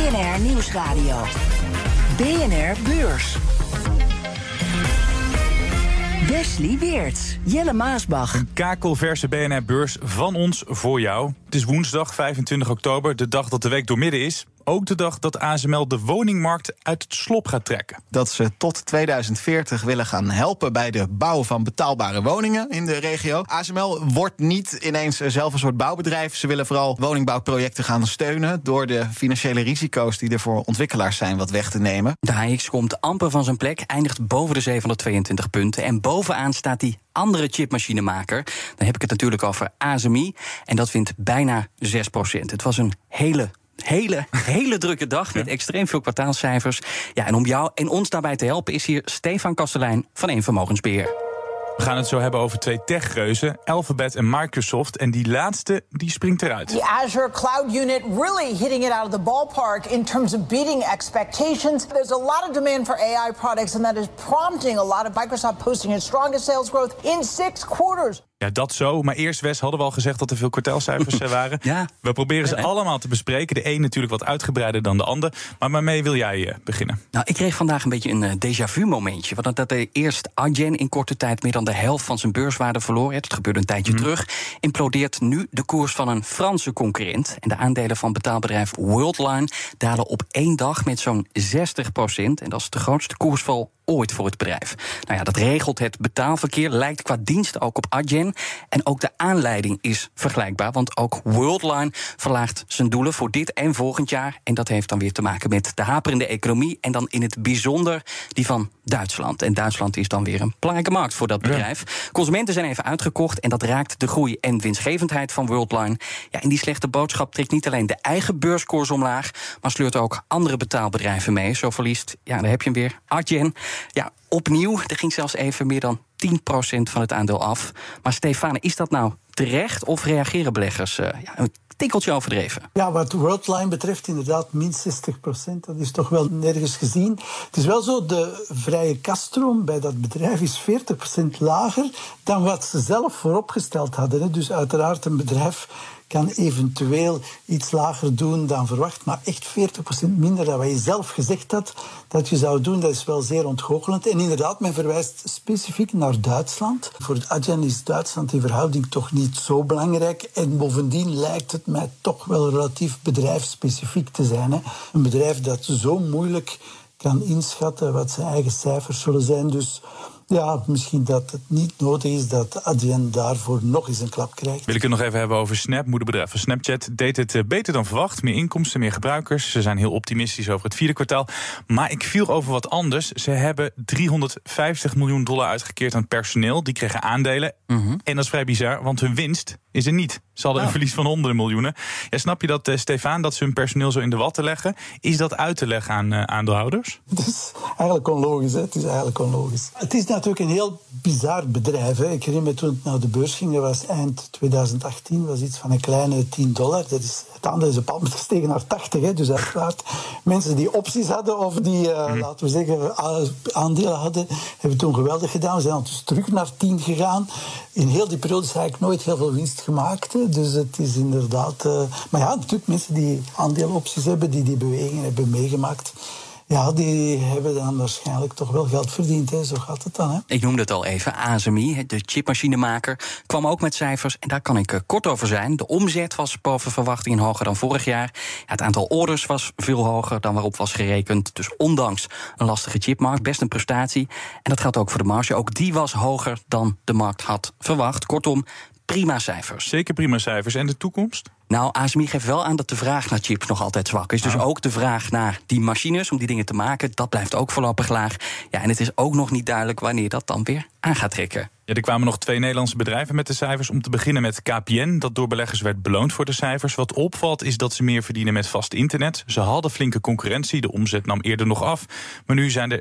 BNR Nieuwsradio. BNR Beurs. Wesley Weerts, Jelle Maasbach. Een kakelverse BNR-beurs van ons voor jou. Het is woensdag 25 oktober, de dag dat de week doormidden is ook de dag dat ASML de woningmarkt uit het slop gaat trekken. Dat ze tot 2040 willen gaan helpen bij de bouw van betaalbare woningen in de regio. ASML wordt niet ineens zelf een soort bouwbedrijf. Ze willen vooral woningbouwprojecten gaan steunen door de financiële risico's die er voor ontwikkelaars zijn wat weg te nemen. De HX komt amper van zijn plek, eindigt boven de 722 punten en bovenaan staat die andere chipmachinemaker. Dan heb ik het natuurlijk over ASMI. En dat wint bijna 6% Het was een hele hele, hele drukke dag met extreem veel kwartaalcijfers. Ja, en om jou en ons daarbij te helpen is hier Stefan Kastelein van Een Vermogensbeheer. We gaan het zo hebben over twee techreuzen, Alphabet en Microsoft. En die laatste, die springt eruit. The Azure Cloud Unit really hitting it out of the ballpark in terms of beating expectations. There's a lot of demand for AI products and that is prompting a lot of Microsoft posting its strongest sales growth in six quarters. Ja, dat zo. Maar eerst, Wes, hadden we al gezegd dat er veel kwartaalcijfers eh, waren. Ja. We proberen ze allemaal te bespreken. De een natuurlijk wat uitgebreider dan de ander. Maar waarmee wil jij uh, beginnen? Nou, ik kreeg vandaag een beetje een uh, déjà vu momentje. Want dat er eerst Adyen in korte tijd meer dan de helft van zijn beurswaarde verloren heeft. Dat gebeurde een tijdje mhm. terug. Implodeert nu de koers van een Franse concurrent. En de aandelen van betaalbedrijf Worldline dalen op één dag met zo'n 60 procent. En dat is de grootste koersval ooit voor het bedrijf. Nou ja, dat regelt het betaalverkeer, lijkt qua diensten ook op Adyen. En ook de aanleiding is vergelijkbaar, want ook Worldline verlaagt zijn doelen voor dit en volgend jaar. En dat heeft dan weer te maken met de haperende economie en dan in het bijzonder die van Duitsland. En Duitsland is dan weer een belangrijke markt voor dat bedrijf. Consumenten zijn even uitgekocht en dat raakt de groei en winstgevendheid van Worldline. Ja, en die slechte boodschap trekt niet alleen de eigen beurskoers omlaag, maar sleurt ook andere betaalbedrijven mee. Zo verliest, ja, daar heb je hem weer, Adyen. Ja, opnieuw, er ging zelfs even meer dan 10% van het aandeel af. Maar Stefane, is dat nou terecht of reageren beleggers uh, ja, een tikkeltje overdreven? Ja, wat Worldline betreft inderdaad min 60%. Dat is toch wel nergens gezien. Het is wel zo, de vrije kaststroom bij dat bedrijf is 40% lager dan wat ze zelf vooropgesteld hadden. Dus uiteraard een bedrijf kan eventueel iets lager doen dan verwacht, maar echt 40% minder dan wat je zelf gezegd had dat je zou doen, dat is wel zeer ontgoochelend. En inderdaad, men verwijst specifiek naar Duitsland. Voor het Adyen is Duitsland in verhouding toch niet zo belangrijk. En bovendien lijkt het mij toch wel relatief bedrijfsspecifiek te zijn. Hè. Een bedrijf dat zo moeilijk kan inschatten wat zijn eigen cijfers zullen zijn. Dus ja, misschien dat het niet nodig is dat Adyen daarvoor nog eens een klap krijgt. Wil ik het nog even hebben over Snap. Moederbedrijf van Snapchat deed het eh, beter dan verwacht. Meer inkomsten, meer gebruikers. Ze zijn heel optimistisch over het vierde kwartaal. Maar ik viel over wat anders. Ze hebben 350 miljoen dollar uitgekeerd aan personeel. Die kregen aandelen. Mhm. En dat is vrij bizar, want hun winst is er niet. Ze hadden een verlies van honderden miljoenen. Ja, snap je dat, uh, Stefan, dat ze hun personeel zo in de watten leggen? Is dat uit te leggen aan uh, aandeelhouders? Het is eigenlijk onlogisch. Hè? Het is eigenlijk onlogisch. Het is natuurlijk een heel bizar bedrijf. Hè? Ik herinner me toen het naar de beurs ging, dat was eind 2018, was iets van een kleine 10 dollar. Dat is, het aandeel is op gestegen naar 80. Hè? Dus uiteraard, mensen die opties hadden of die, uh, laten we zeggen, aandelen hadden, hebben toen geweldig gedaan. We zijn dus terug naar 10 gegaan. In heel die periode is eigenlijk nooit heel veel winst gemaakt. Dus het is inderdaad. Uh, maar ja, natuurlijk mensen die aandeelopties hebben, die die bewegingen hebben meegemaakt. Ja, die hebben dan waarschijnlijk toch wel geld verdiend. Hè. Zo gaat het dan. Hè. Ik noemde het al even. ASMI, de chipmachinemaker, kwam ook met cijfers. En daar kan ik eh, kort over zijn. De omzet was boven verwachting hoger dan vorig jaar. Ja, het aantal orders was veel hoger dan waarop was gerekend. Dus ondanks een lastige chipmarkt, best een prestatie. En dat geldt ook voor de marge. Ook die was hoger dan de markt had verwacht. Kortom, prima cijfers. Zeker prima cijfers. En de toekomst? Nou, ASMI geeft wel aan dat de vraag naar chips nog altijd zwak is. Dus oh. ook de vraag naar die machines om die dingen te maken, dat blijft ook voorlopig laag. Ja, en het is ook nog niet duidelijk wanneer dat dan weer aan gaat trekken. Er kwamen nog twee Nederlandse bedrijven met de cijfers. Om te beginnen met KPN, dat door beleggers werd beloond voor de cijfers. Wat opvalt is dat ze meer verdienen met vast internet. Ze hadden flinke concurrentie, de omzet nam eerder nog af. Maar nu zijn er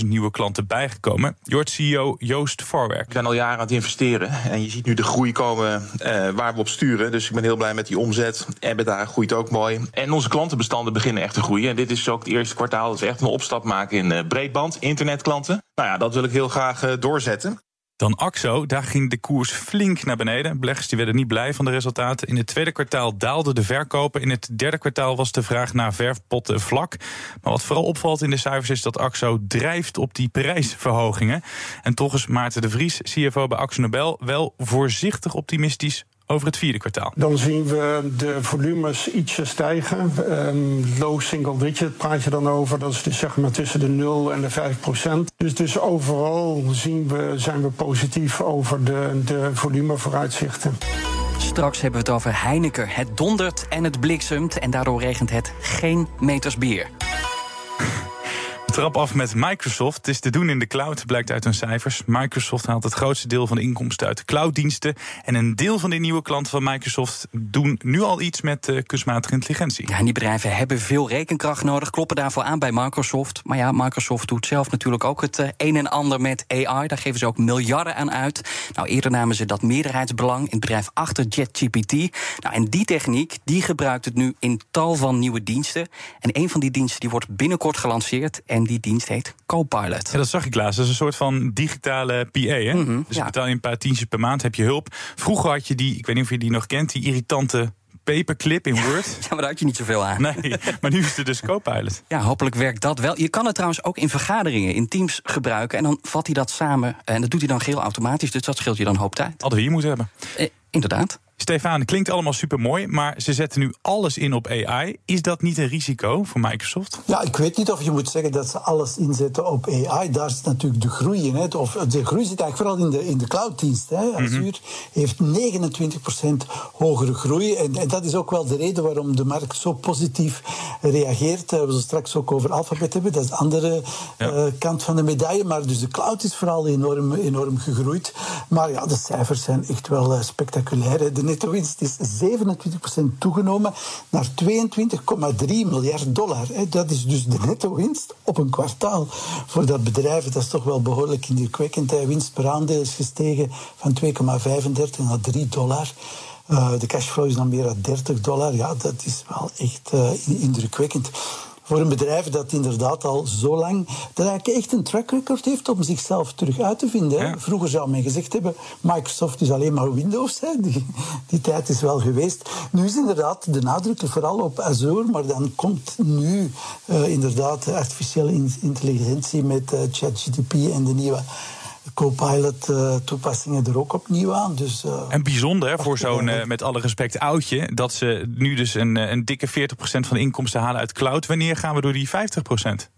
17.000 nieuwe klanten bijgekomen. Jort CEO Joost Voorwerk. We zijn al jaren aan het investeren en je ziet nu de groei komen uh, waar we op sturen. Dus ik ben heel blij met die omzet. EBITDA groeit ook mooi. En onze klantenbestanden beginnen echt te groeien. En dit is ook het eerste kwartaal dat we echt een opstap maken in uh, breedband, internetklanten. Nou ja, dat wil ik heel graag uh, doorzetten. Dan AXO, daar ging de koers flink naar beneden. Beleggers die werden niet blij van de resultaten. In het tweede kwartaal daalden de verkopen. In het derde kwartaal was de vraag naar verfpotten vlak. Maar wat vooral opvalt in de cijfers is dat AXO drijft op die prijsverhogingen. En toch is Maarten de Vries, CFO bij AXO Nobel, wel voorzichtig optimistisch over het vierde kwartaal. Dan zien we de volumes ietsje stijgen. Um, low single digit praat je dan over. Dat is dus zeg maar tussen de 0 en de 5 procent. Dus, dus overal zien we, zijn we positief over de, de volumevooruitzichten. Straks hebben we het over Heineken. Het dondert en het bliksemt en daardoor regent het geen meters bier trap af met Microsoft. Het is te doen in de cloud, blijkt uit hun cijfers. Microsoft haalt het grootste deel van de inkomsten uit de clouddiensten. En een deel van de nieuwe klanten van Microsoft doen nu al iets met uh, kunstmatige intelligentie. Ja, die bedrijven hebben veel rekenkracht nodig, kloppen daarvoor aan bij Microsoft. Maar ja, Microsoft doet zelf natuurlijk ook het uh, een en ander met AI. Daar geven ze ook miljarden aan uit. Nou, eerder namen ze dat meerderheidsbelang in het bedrijf achter JetGPT. Nou, en die techniek die gebruikt het nu in tal van nieuwe diensten. En een van die diensten die wordt binnenkort gelanceerd. En die dienst heet Copilot. Ja, dat zag ik laatst. Dat is een soort van digitale PA. Hè? Mm -hmm, dus ja. betaal je een paar tientjes per maand, heb je hulp. Vroeger had je die, ik weet niet of je die nog kent, die irritante paperclip in Word. Ja, maar daar had je niet zoveel aan. Nee, maar nu is het dus Copilot. Ja, hopelijk werkt dat wel. Je kan het trouwens ook in vergaderingen, in Teams gebruiken. En dan vat hij dat samen. En dat doet hij dan geheel automatisch. Dus dat scheelt je dan hoop tijd. Hadden we hier moeten hebben. Eh, inderdaad. Stefan, het klinkt allemaal super mooi, maar ze zetten nu alles in op AI. Is dat niet een risico voor Microsoft? Ja, ik weet niet of je moet zeggen dat ze alles inzetten op AI. Daar zit natuurlijk de groei in. Hè. Of de groei zit eigenlijk vooral in de, in de clouddienst. Hè. Azure mm -hmm. heeft 29% hogere groei. En, en, dat is ook wel de reden waarom de markt zo positief reageert. We zullen straks ook over Alphabet hebben. Dat is de andere ja. uh, kant van de medaille. Maar dus de cloud is vooral enorm, enorm gegroeid. Maar ja, de cijfers zijn echt wel uh, spectaculair. De netto-winst is 27% toegenomen naar 22,3 miljard dollar. Dat is dus de netto-winst op een kwartaal voor dat bedrijf. Dat is toch wel behoorlijk indrukwekkend. De winst per aandeel is gestegen van 2,35 naar 3 dollar. Uh, de cashflow is dan meer dan 30 dollar. Ja, dat is wel echt uh, indrukwekkend voor een bedrijf dat inderdaad al zo lang, dat eigenlijk echt een track record heeft om zichzelf terug uit te vinden. Ja. Vroeger zou men gezegd hebben, Microsoft is alleen maar Windows. Hè. Die, die tijd is wel geweest. Nu is inderdaad de nadruk vooral op Azure, maar dan komt nu uh, inderdaad artificiële intelligentie met uh, ChatGPT en de nieuwe Copilot-toepassingen er ook opnieuw aan. Dus, uh, en bijzonder hè, voor zo'n, uh, met alle respect, oudje... dat ze nu dus een, een dikke 40% van de inkomsten halen uit cloud. Wanneer gaan we door die 50%?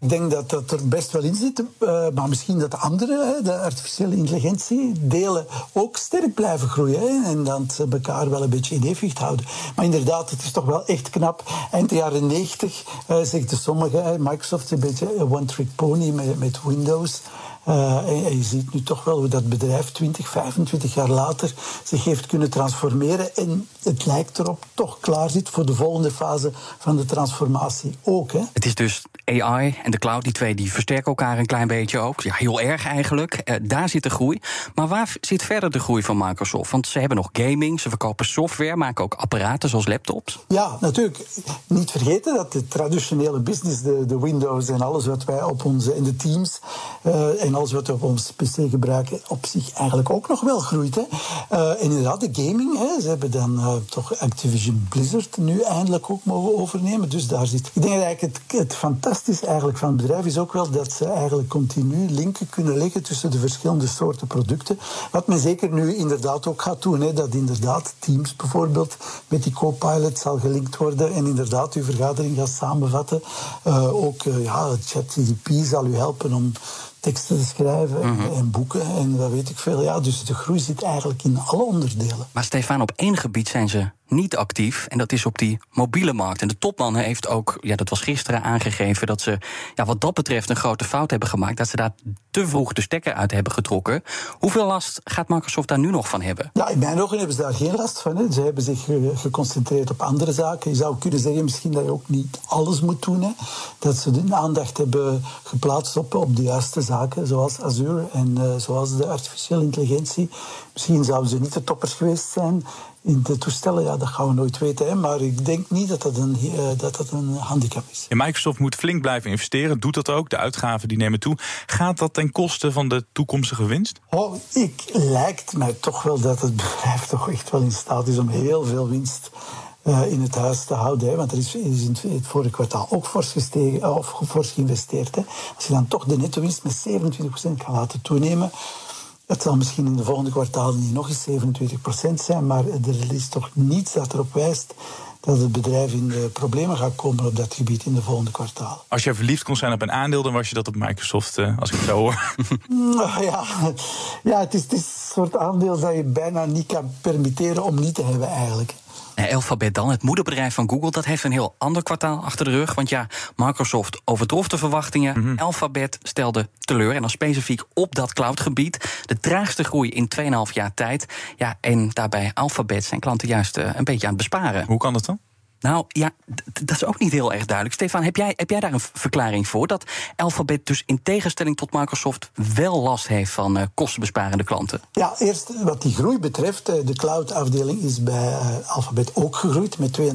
Ik denk dat dat er best wel in zit. Uh, maar misschien dat de andere, de artificiële intelligentie, delen ook sterk blijven groeien. Hè, en dat ze elkaar wel een beetje in evenwicht houden. Maar inderdaad, het is toch wel echt knap. Eind de jaren 90 zegt de sommigen, Microsoft is een beetje een one-trick pony met, met Windows... Uh, en, en, je ziet nu toch wel hoe dat bedrijf 20, 25 jaar later zich heeft kunnen transformeren. En het lijkt erop toch klaar zit voor de volgende fase van de transformatie ook. Hè. Het is dus AI en de cloud, die twee die versterken elkaar een klein beetje ook. Ja, heel erg eigenlijk. Uh, daar zit de groei. Maar waar zit verder de groei van Microsoft? Want ze hebben nog gaming, ze verkopen software, maken ook apparaten zoals laptops. Ja, natuurlijk. Niet vergeten dat de traditionele business, de, de Windows en alles wat wij op onze, in de Teams uh, en alles wat we op ons PC gebruiken, op zich eigenlijk ook nog wel groeit. Hè. En inderdaad, de gaming, hè, ze hebben dan uh, toch Activision Blizzard nu eindelijk ook mogen overnemen. Dus daar zit. Ik denk eigenlijk het, het fantastisch eigenlijk van het bedrijf is ook wel dat ze eigenlijk continu linken kunnen leggen tussen de verschillende soorten producten. Wat men zeker nu inderdaad ook gaat doen. Hè, dat inderdaad Teams bijvoorbeeld met die Copilot zal gelinkt worden en inderdaad uw vergadering gaat samenvatten. Uh, ook ja, ChatGPT zal u helpen om teksten te schrijven en, mm-hmm. en, boeken en dat weet ik veel. Ja, dus de groei zit eigenlijk in alle onderdelen. Maar Stefan, op één gebied zijn ze niet actief. En dat is op die mobiele markt. En de topman heeft ook, ja, dat was gisteren aangegeven, dat ze ja, wat dat betreft een grote fout hebben gemaakt. Dat ze daar te vroeg de stekker uit hebben getrokken. Hoeveel last gaat Microsoft daar nu nog van hebben? Ja, in mijn ogen hebben ze daar geen last van. Hè. Ze hebben zich eh, geconcentreerd op andere zaken. Je zou kunnen zeggen misschien dat je ook niet alles moet doen. Hè. Dat ze de aandacht hebben geplaatst op, de juiste zaken, zoals Azure en uh, zoals de artificiële intelligentie. Misschien zouden ze niet de toppers geweest zijn in de toestellen, ja, dat gaan we nooit weten. Hè. Maar ik denk niet dat dat een, uh, dat dat een handicap is. En Microsoft moet flink blijven investeren, doet dat ook. De uitgaven die nemen toe. Gaat dat ten koste van de toekomstige winst? Oh, ik lijkt mij toch wel dat het bedrijf toch echt wel in staat is om heel veel winst uh, in het huis te houden. Hè. Want er is, is in het vorige kwartaal ook fors, gestegen, of fors geïnvesteerd. Hè. Als je dan toch de netto-winst met 27% kan laten toenemen. Het zal misschien in de volgende kwartalen niet nog eens 27% zijn, maar er is toch niets dat erop wijst dat het bedrijf in de problemen gaat komen op dat gebied in de volgende kwartaal. Als je verliefd kon zijn op een aandeel, dan was je dat op Microsoft, uh, als ik het zo hoor. Nou, ja, ja het, is, het is een soort aandeel dat je bijna niet kan permitteren om niet te hebben eigenlijk. Alphabet dan, het moederbedrijf van Google, dat heeft een heel ander kwartaal achter de rug. Want ja, Microsoft overtrof de verwachtingen. Mm -hmm. Alphabet stelde teleur. En dan specifiek op dat cloudgebied. De traagste groei in 2,5 jaar tijd. Ja, en daarbij Alphabet zijn klanten juist uh, een beetje aan het besparen. Hoe kan dat dan? Nou ja, dat is ook niet heel erg duidelijk. Stefan, heb jij, heb jij daar een verklaring voor? Dat Alphabet dus in tegenstelling tot Microsoft wel last heeft van uh, kostenbesparende klanten? Ja, eerst wat die groei betreft. De cloud-afdeling is bij uh, Alphabet ook gegroeid met 22,5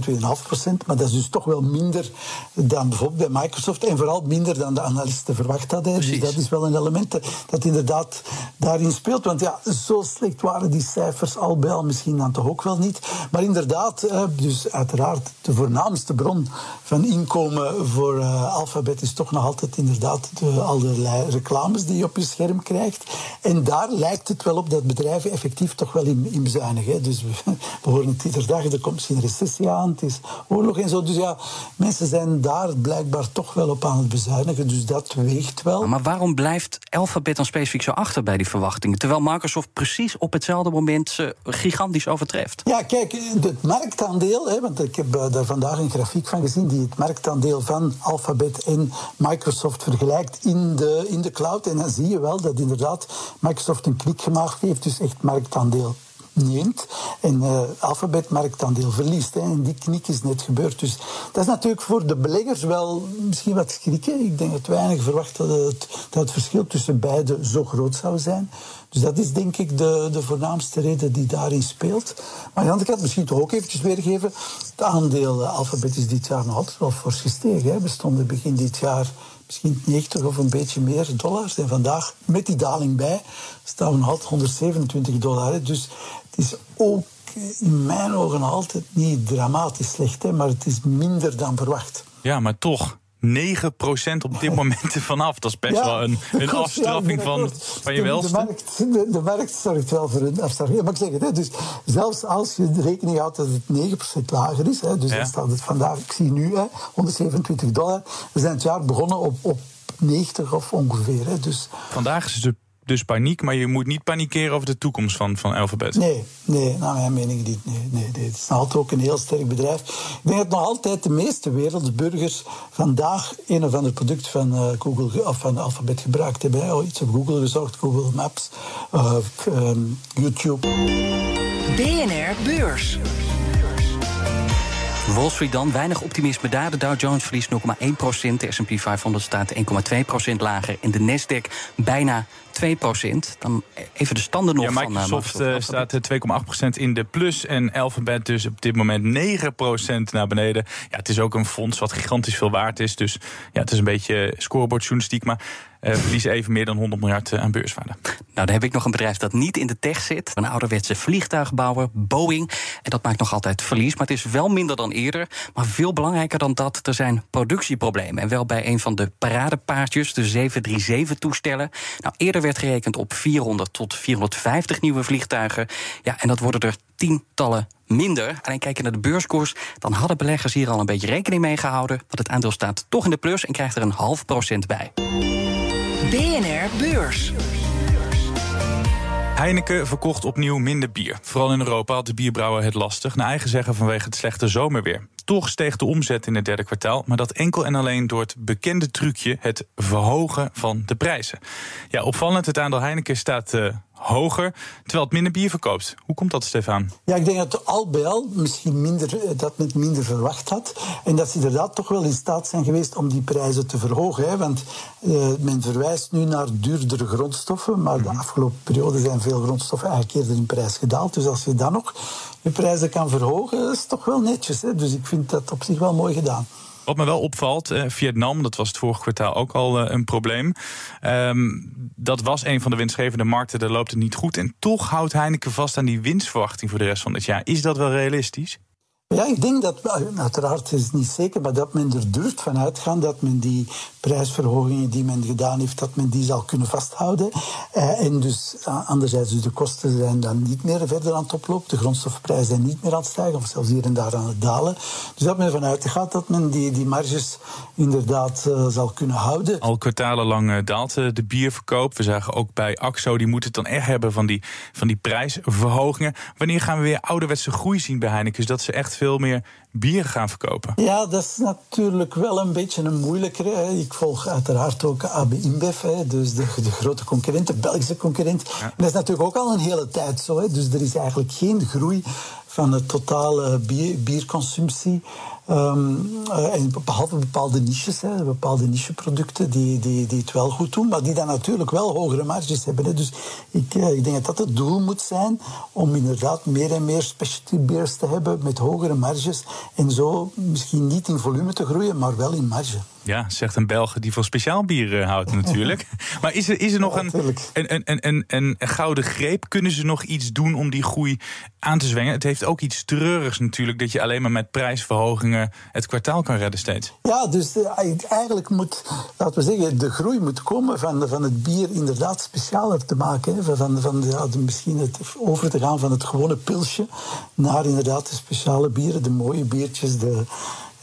procent. Maar dat is dus toch wel minder dan bijvoorbeeld bij Microsoft. En vooral minder dan de analisten verwacht hadden. Precies. Dus dat is wel een element dat inderdaad daarin speelt. Want ja, zo slecht waren die cijfers al bij al misschien dan toch ook wel niet. Maar inderdaad, uh, dus uiteraard de voornaamste bron van inkomen voor uh, Alphabet is toch nog altijd inderdaad de allerlei reclames die je op je scherm krijgt. En daar lijkt het wel op dat bedrijven effectief toch wel in, in bezuinigen. Dus we, we horen het iedere dag, er komt een recessie aan, het is oorlog en zo. Dus ja, mensen zijn daar blijkbaar toch wel op aan het bezuinigen. Dus dat weegt wel. Maar waarom blijft Alphabet dan specifiek zo achter bij die verwachtingen? Terwijl Microsoft precies op hetzelfde moment ze gigantisch overtreft. Ja, kijk, het marktaandeel, hè, want ik heb daar vandaag een grafiek van gezien die het marktaandeel van Alphabet en Microsoft vergelijkt in de, in de cloud. En dan zie je wel dat inderdaad Microsoft een klik gemaakt heeft, dus echt marktaandeel neemt en uh, Alphabet marktaandeel verliest. Hè. En die knik is net gebeurd. Dus dat is natuurlijk voor de beleggers wel misschien wat schrikken. Ik denk dat weinig verwachten dat het, dat verschil tussen beide zo groot zou zijn. Dus dat is denk ik de, de voornaamste reden die daarin speelt. Maar aan de andere kant misschien toch ook eventjes weergeven. Het aandeel Alphabet is dit jaar nog altijd wel fors gestegen. Hè. We stonden begin dit jaar misschien 90 of een beetje meer dollars. En vandaag, met die daling bij, staan we altijd 127 dollar. Dus het is ook in mijn ogen altijd niet dramatisch slecht, hè, maar het is minder dan verwacht. Ja, maar toch. 9% op dit moment vanaf. Dat is best ja, wel een, een afstraffing ja, van, van je welste. De, de, markt, de, de, markt zorgt wel voor een afstraffing. Maar ik zeg het, hè, dus zelfs als je de rekening houdt dat het 9% lager is, hè, dus ja. dan staat het vandaag, ik zie nu, hè, 127 dollar. We zijn het jaar begonnen op, op 90 of ongeveer. Hè, dus. Vandaag is het dus paniek, maar je moet niet panikeren over de toekomst van, van Alphabet. Nee, nee, naar mijn mening niet. Nee, nee, nee. Het is nog altijd ook een heel sterk bedrijf. Ik denk dat nog altijd de meeste wereldsburgers vandaag een of ander product van uh, Google of van Alphabet gebruikt hebben. Oh, iets op Google gezocht, Google Maps, uh, um, YouTube. BNR Beurs. Wall Street dan, weinig optimisme daar. De Dow Jones verliest 0,1% De S&P 500 staat 1,2% lager. En de Nasdaq bijna 2% Dan even de standen nog ja, van Microsoft uh, staat 2,8% in de plus. En Alphabet dus op dit moment 9% naar beneden. Ja, het is ook een fonds wat gigantisch veel waard is. Dus ja, het is een beetje scorebordjournalistiek. Maar uh, verliezen even meer dan 100 miljard aan beurswaarde. Nou, dan heb ik nog een bedrijf dat niet in de tech zit. Een ouderwetse vliegtuigbouwer, Boeing. En dat maakt nog altijd verlies. Maar het is wel minder dan eerder. Maar veel belangrijker dan dat, er zijn productieproblemen. En wel bij een van de paradepaardjes, de 737-toestellen. Nou, eerder werd gerekend op 400 tot 450 nieuwe vliegtuigen. Ja, en dat worden er tientallen minder. Alleen kijken naar de beurskoers, dan hadden beleggers hier al een beetje rekening mee gehouden. Want het aandeel staat toch in de plus en krijgt er een half procent bij. BNR Beurs. Heineken verkocht opnieuw minder bier. Vooral in Europa had de bierbrouwer het lastig, naar eigen zeggen vanwege het slechte zomerweer. Toch steeg de omzet in het derde kwartaal, maar dat enkel en alleen door het bekende trucje, het verhogen van de prijzen. Ja, opvallend, het aandeel Heineken staat uh, hoger, terwijl het minder bier verkoopt. Hoe komt dat, Stefan? Ja, ik denk dat al bij al misschien minder, eh, dat men minder verwacht had. En dat ze inderdaad toch wel in staat zijn geweest om die prijzen te verhogen. Hè. Want uh, men verwijst nu naar duurdere grondstoffen, maar de mhm. afgelopen periode zijn veel grondstoffen eigenlijk eerder in prijs gedaald. Dus als je dan nog je prijzen kan verhogen, is toch wel netjes. Hè. Dus ik vind dat op zich wel mooi gedaan. Wat me wel opvalt, Vietnam, dat was het vorige kwartaal ook al eh, een probleem. Um, dat was een van de winstgevende markten, daar loopt het niet goed. En toch houdt Heineken vast aan die winstverwachting voor de rest van het jaar. Is dat wel realistisch? Ja, ik denk dat, uiteraard is het niet zeker, maar dat men er durft van uitgaan dat men die prijsverhogingen die men gedaan heeft, dat men die zal kunnen vasthouden. Eh, en dus anderzijds, dus de kosten zijn dan niet meer verder aan het oplopen, de grondstoffenprijzen zijn niet meer aan het stijgen, of zelfs hier en daar aan het dalen. Dus dat men ervan uitgaat dat men die, die marges inderdaad uh, zal kunnen houden. Al kwartalenlang uh, daalt de bierverkoop. We zagen ook bij AXO, die moeten het dan echt hebben van die, van die prijsverhogingen. Wanneer gaan we weer ouderwetse groei zien bij Heineken? Dus dat ze echt veel meer bier gaan verkopen. Ja, dat is natuurlijk wel een beetje een moeilijkere. Ik volg uiteraard ook AB InBev, dus de, de grote concurrent, de Belgische concurrent. En dat is natuurlijk ook al een hele tijd zo. Hè. Dus er is eigenlijk geen groei van de totale bier, bierconsumptie. Um, en behalve bepaalde niches, hè, bepaalde nicheproducten die, die, die het wel goed doen, maar die dan natuurlijk wel hogere marges hebben. Hè. Dus ik, uh, ik denk dat dat het doel moet zijn om inderdaad meer en meer specialty beers te hebben met hogere marges. En zo misschien niet in volume te groeien, maar wel in marge. Ja, zegt een Belg die van speciaal bier uh, houdt natuurlijk. maar is er, is er nog een, een, een, een, een, gouden greep? Kunnen ze nog iets doen om die groei aan te zwengen? Het heeft ook iets treurigs natuurlijk dat je alleen maar met prijsverhogingen het kwartaal kan redden steeds. Ja, dus eh, eigenlijk moet, laten we zeggen, de groei moet komen van, van het bier inderdaad specialer te maken. Van, van ja, misschien het over te gaan van het gewone pilsje naar inderdaad de speciale bieren, de mooie biertjes, de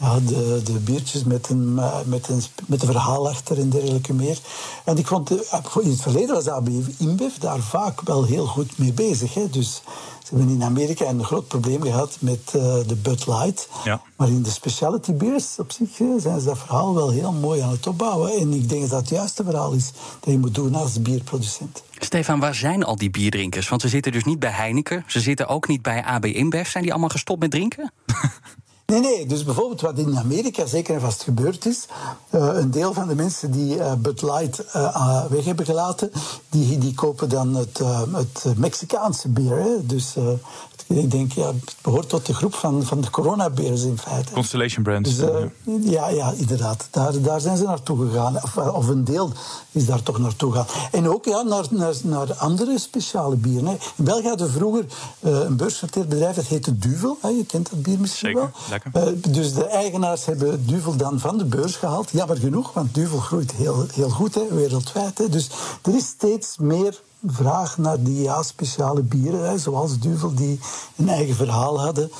ja, de, de biertjes met een, eh, met, een, met een verhaal achter en dergelijke meer. En ik vond, eh, in het verleden was AB InBev daar vaak wel heel goed mee bezig. Hè. Dus ze hebben in Amerika een groot probleem gehad met uh, de Bud Light. Ja. Maar in de specialty beers op zich zijn ze dat verhaal wel heel mooi aan het opbouwen. En ik denk dat dat het juiste verhaal is dat je moet doen als bierproducent. Stefan, waar zijn al die bierdrinkers? Want ze zitten dus niet bij Heineken, ze zitten ook niet bij AB InBev. Zijn die allemaal gestopt met drinken? Nee, nee. Dus bijvoorbeeld wat in Amerika zeker en vast gebeurd is. Uh, een deel van de mensen die uh, Bud Light uh, weg hebben gelaten, die, die kopen dan het, het Mexicaanse bier. Hè? Dus ik denk, ja, het behoort tot de groep van, van de coronabeers in feite. Constellation Brands. Dus, ja, ja, inderdaad. Daar, daar zijn ze naartoe gegaan. Of, of een deel is daar toch naartoe gegaan. En ook ja, naar, naar, naar andere speciale bieren. Hè. In België hadden we vroeger een beursgenoteerd bedrijf, dat heette Duvel. Hè, je kent dat bier misschien Zeker. wel. Uh, dus de eigenaars hebben Duvel dan van de beurs gehaald. Jammer genoeg, want Duvel groeit heel, heel goed hè, wereldwijd. Hè. Dus er is steeds meer vraag naar die ja, speciale bieren, hè, zoals Duvel, die een eigen verhaal hadden.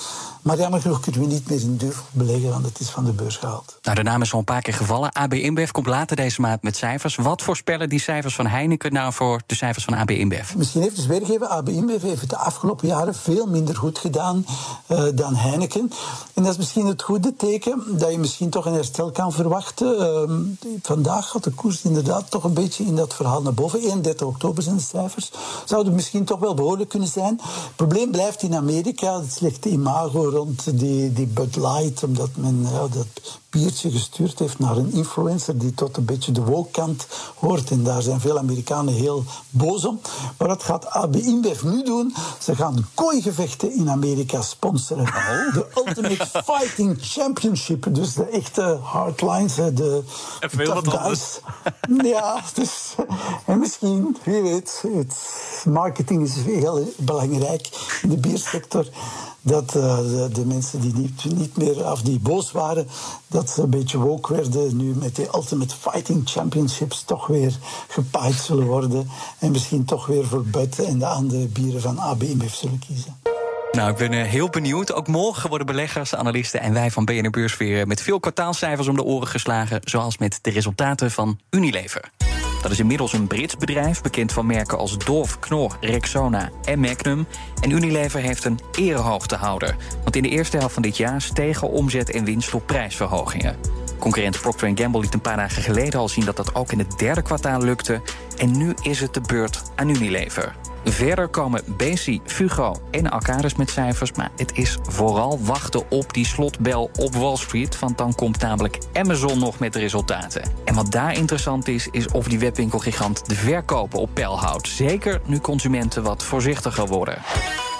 Maar jammer genoeg kunnen we niet meer in Duvel beleggen, want het is van de beurs gehaald. Nou, de naam is al een paar keer gevallen. AB InBev komt later deze maand met cijfers. Wat voorspellen die cijfers van Heineken nou voor de cijfers van AB InBev? Misschien even weergeven. AB InBev heeft het de afgelopen jaren veel minder goed gedaan uh, dan Heineken. En dat is misschien het goede teken dat je misschien toch een herstel kan verwachten. Uh, vandaag gaat de koers inderdaad toch een beetje in dat verhaal naar boven. 31 oktober zijn de cijfers. Zouden misschien toch wel behoorlijk kunnen zijn. Het probleem blijft in Amerika het slechte imago rond die, die Bud Light, omdat men ja, dat biertje gestuurd heeft naar een influencer die tot een beetje de woke-kant hoort. En daar zijn veel Amerikanen heel boos om. Maar wat gaat AB InBev nu doen? Ze gaan kooigevechten in Amerika sponsoren. Oh. De Ultimate Fighting Championship. Dus de echte hardlines, de anders. Ja, dus, en misschien, wie weet, het marketing is heel belangrijk in de biersector dat uh, de, de, mensen die niet, niet meer, of die boos waren, dat ze een beetje woke werden, nu met de Ultimate Fighting Championships toch weer gepaaid zullen worden. En misschien toch weer voor Bud en de andere bieren van AB InBev zullen kiezen. Nou, ik ben eh, heel benieuwd. Ook morgen worden beleggers, analisten en wij van BNR Beurs weer met veel kwartaalcijfers om de oren geslagen. Zoals met de resultaten van Unilever. Dat is inmiddels een Brits bedrijf, bekend van merken als Dove, Knorr, Rexona en Magnum. En Unilever heeft een erehoogtehouder. Want in de eerste helft van dit jaar stegen omzet en winst door prijsverhogingen. Concurrent Procter Gamble liet een paar dagen geleden al zien dat dat ook in het derde kwartaal lukte. En nu is het de beurt aan Unilever. Verder komen Besi, Fugo en Arcadis met cijfers. Maar het is vooral wachten op die slotbel op Wall Street. Want dan komt namelijk Amazon nog met de resultaten. En wat daar interessant is, is of die webwinkelgigant de verkopen op peil houdt. Zeker nu consumenten wat voorzichtiger worden.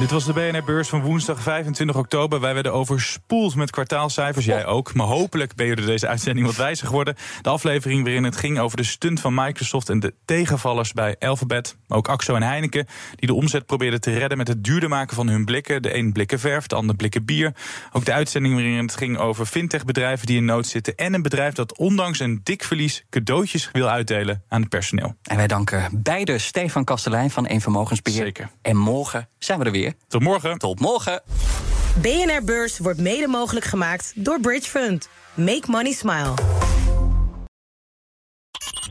Dit was de BNR-beurs van woensdag 25 oktober. Wij werden overspoeld met kwartaalcijfers. Jij ook. Maar hopelijk ben je door deze uitzending wat wijzer geworden. De aflevering waarin het ging over de stunt van Microsoft... en de tegenvallers bij Alphabet, ook Axo en Heineken... die de omzet probeerden te redden met het duurder maken van hun blikken. De een blikken verf, de ander blikken bier. Ook de uitzending waarin het ging over fintechbedrijven die in nood zitten... en een bedrijf dat ondanks een dik verlies cadeautjes wil uitdelen aan het personeel. En wij danken beide Stefan Kastelein van Eén Vermogensbeheer. Zeker. En morgen zijn we er weer. Tot morgen. Tot morgen. BNR Beurs wordt mede mogelijk gemaakt door Bridge Fund. Make money smile.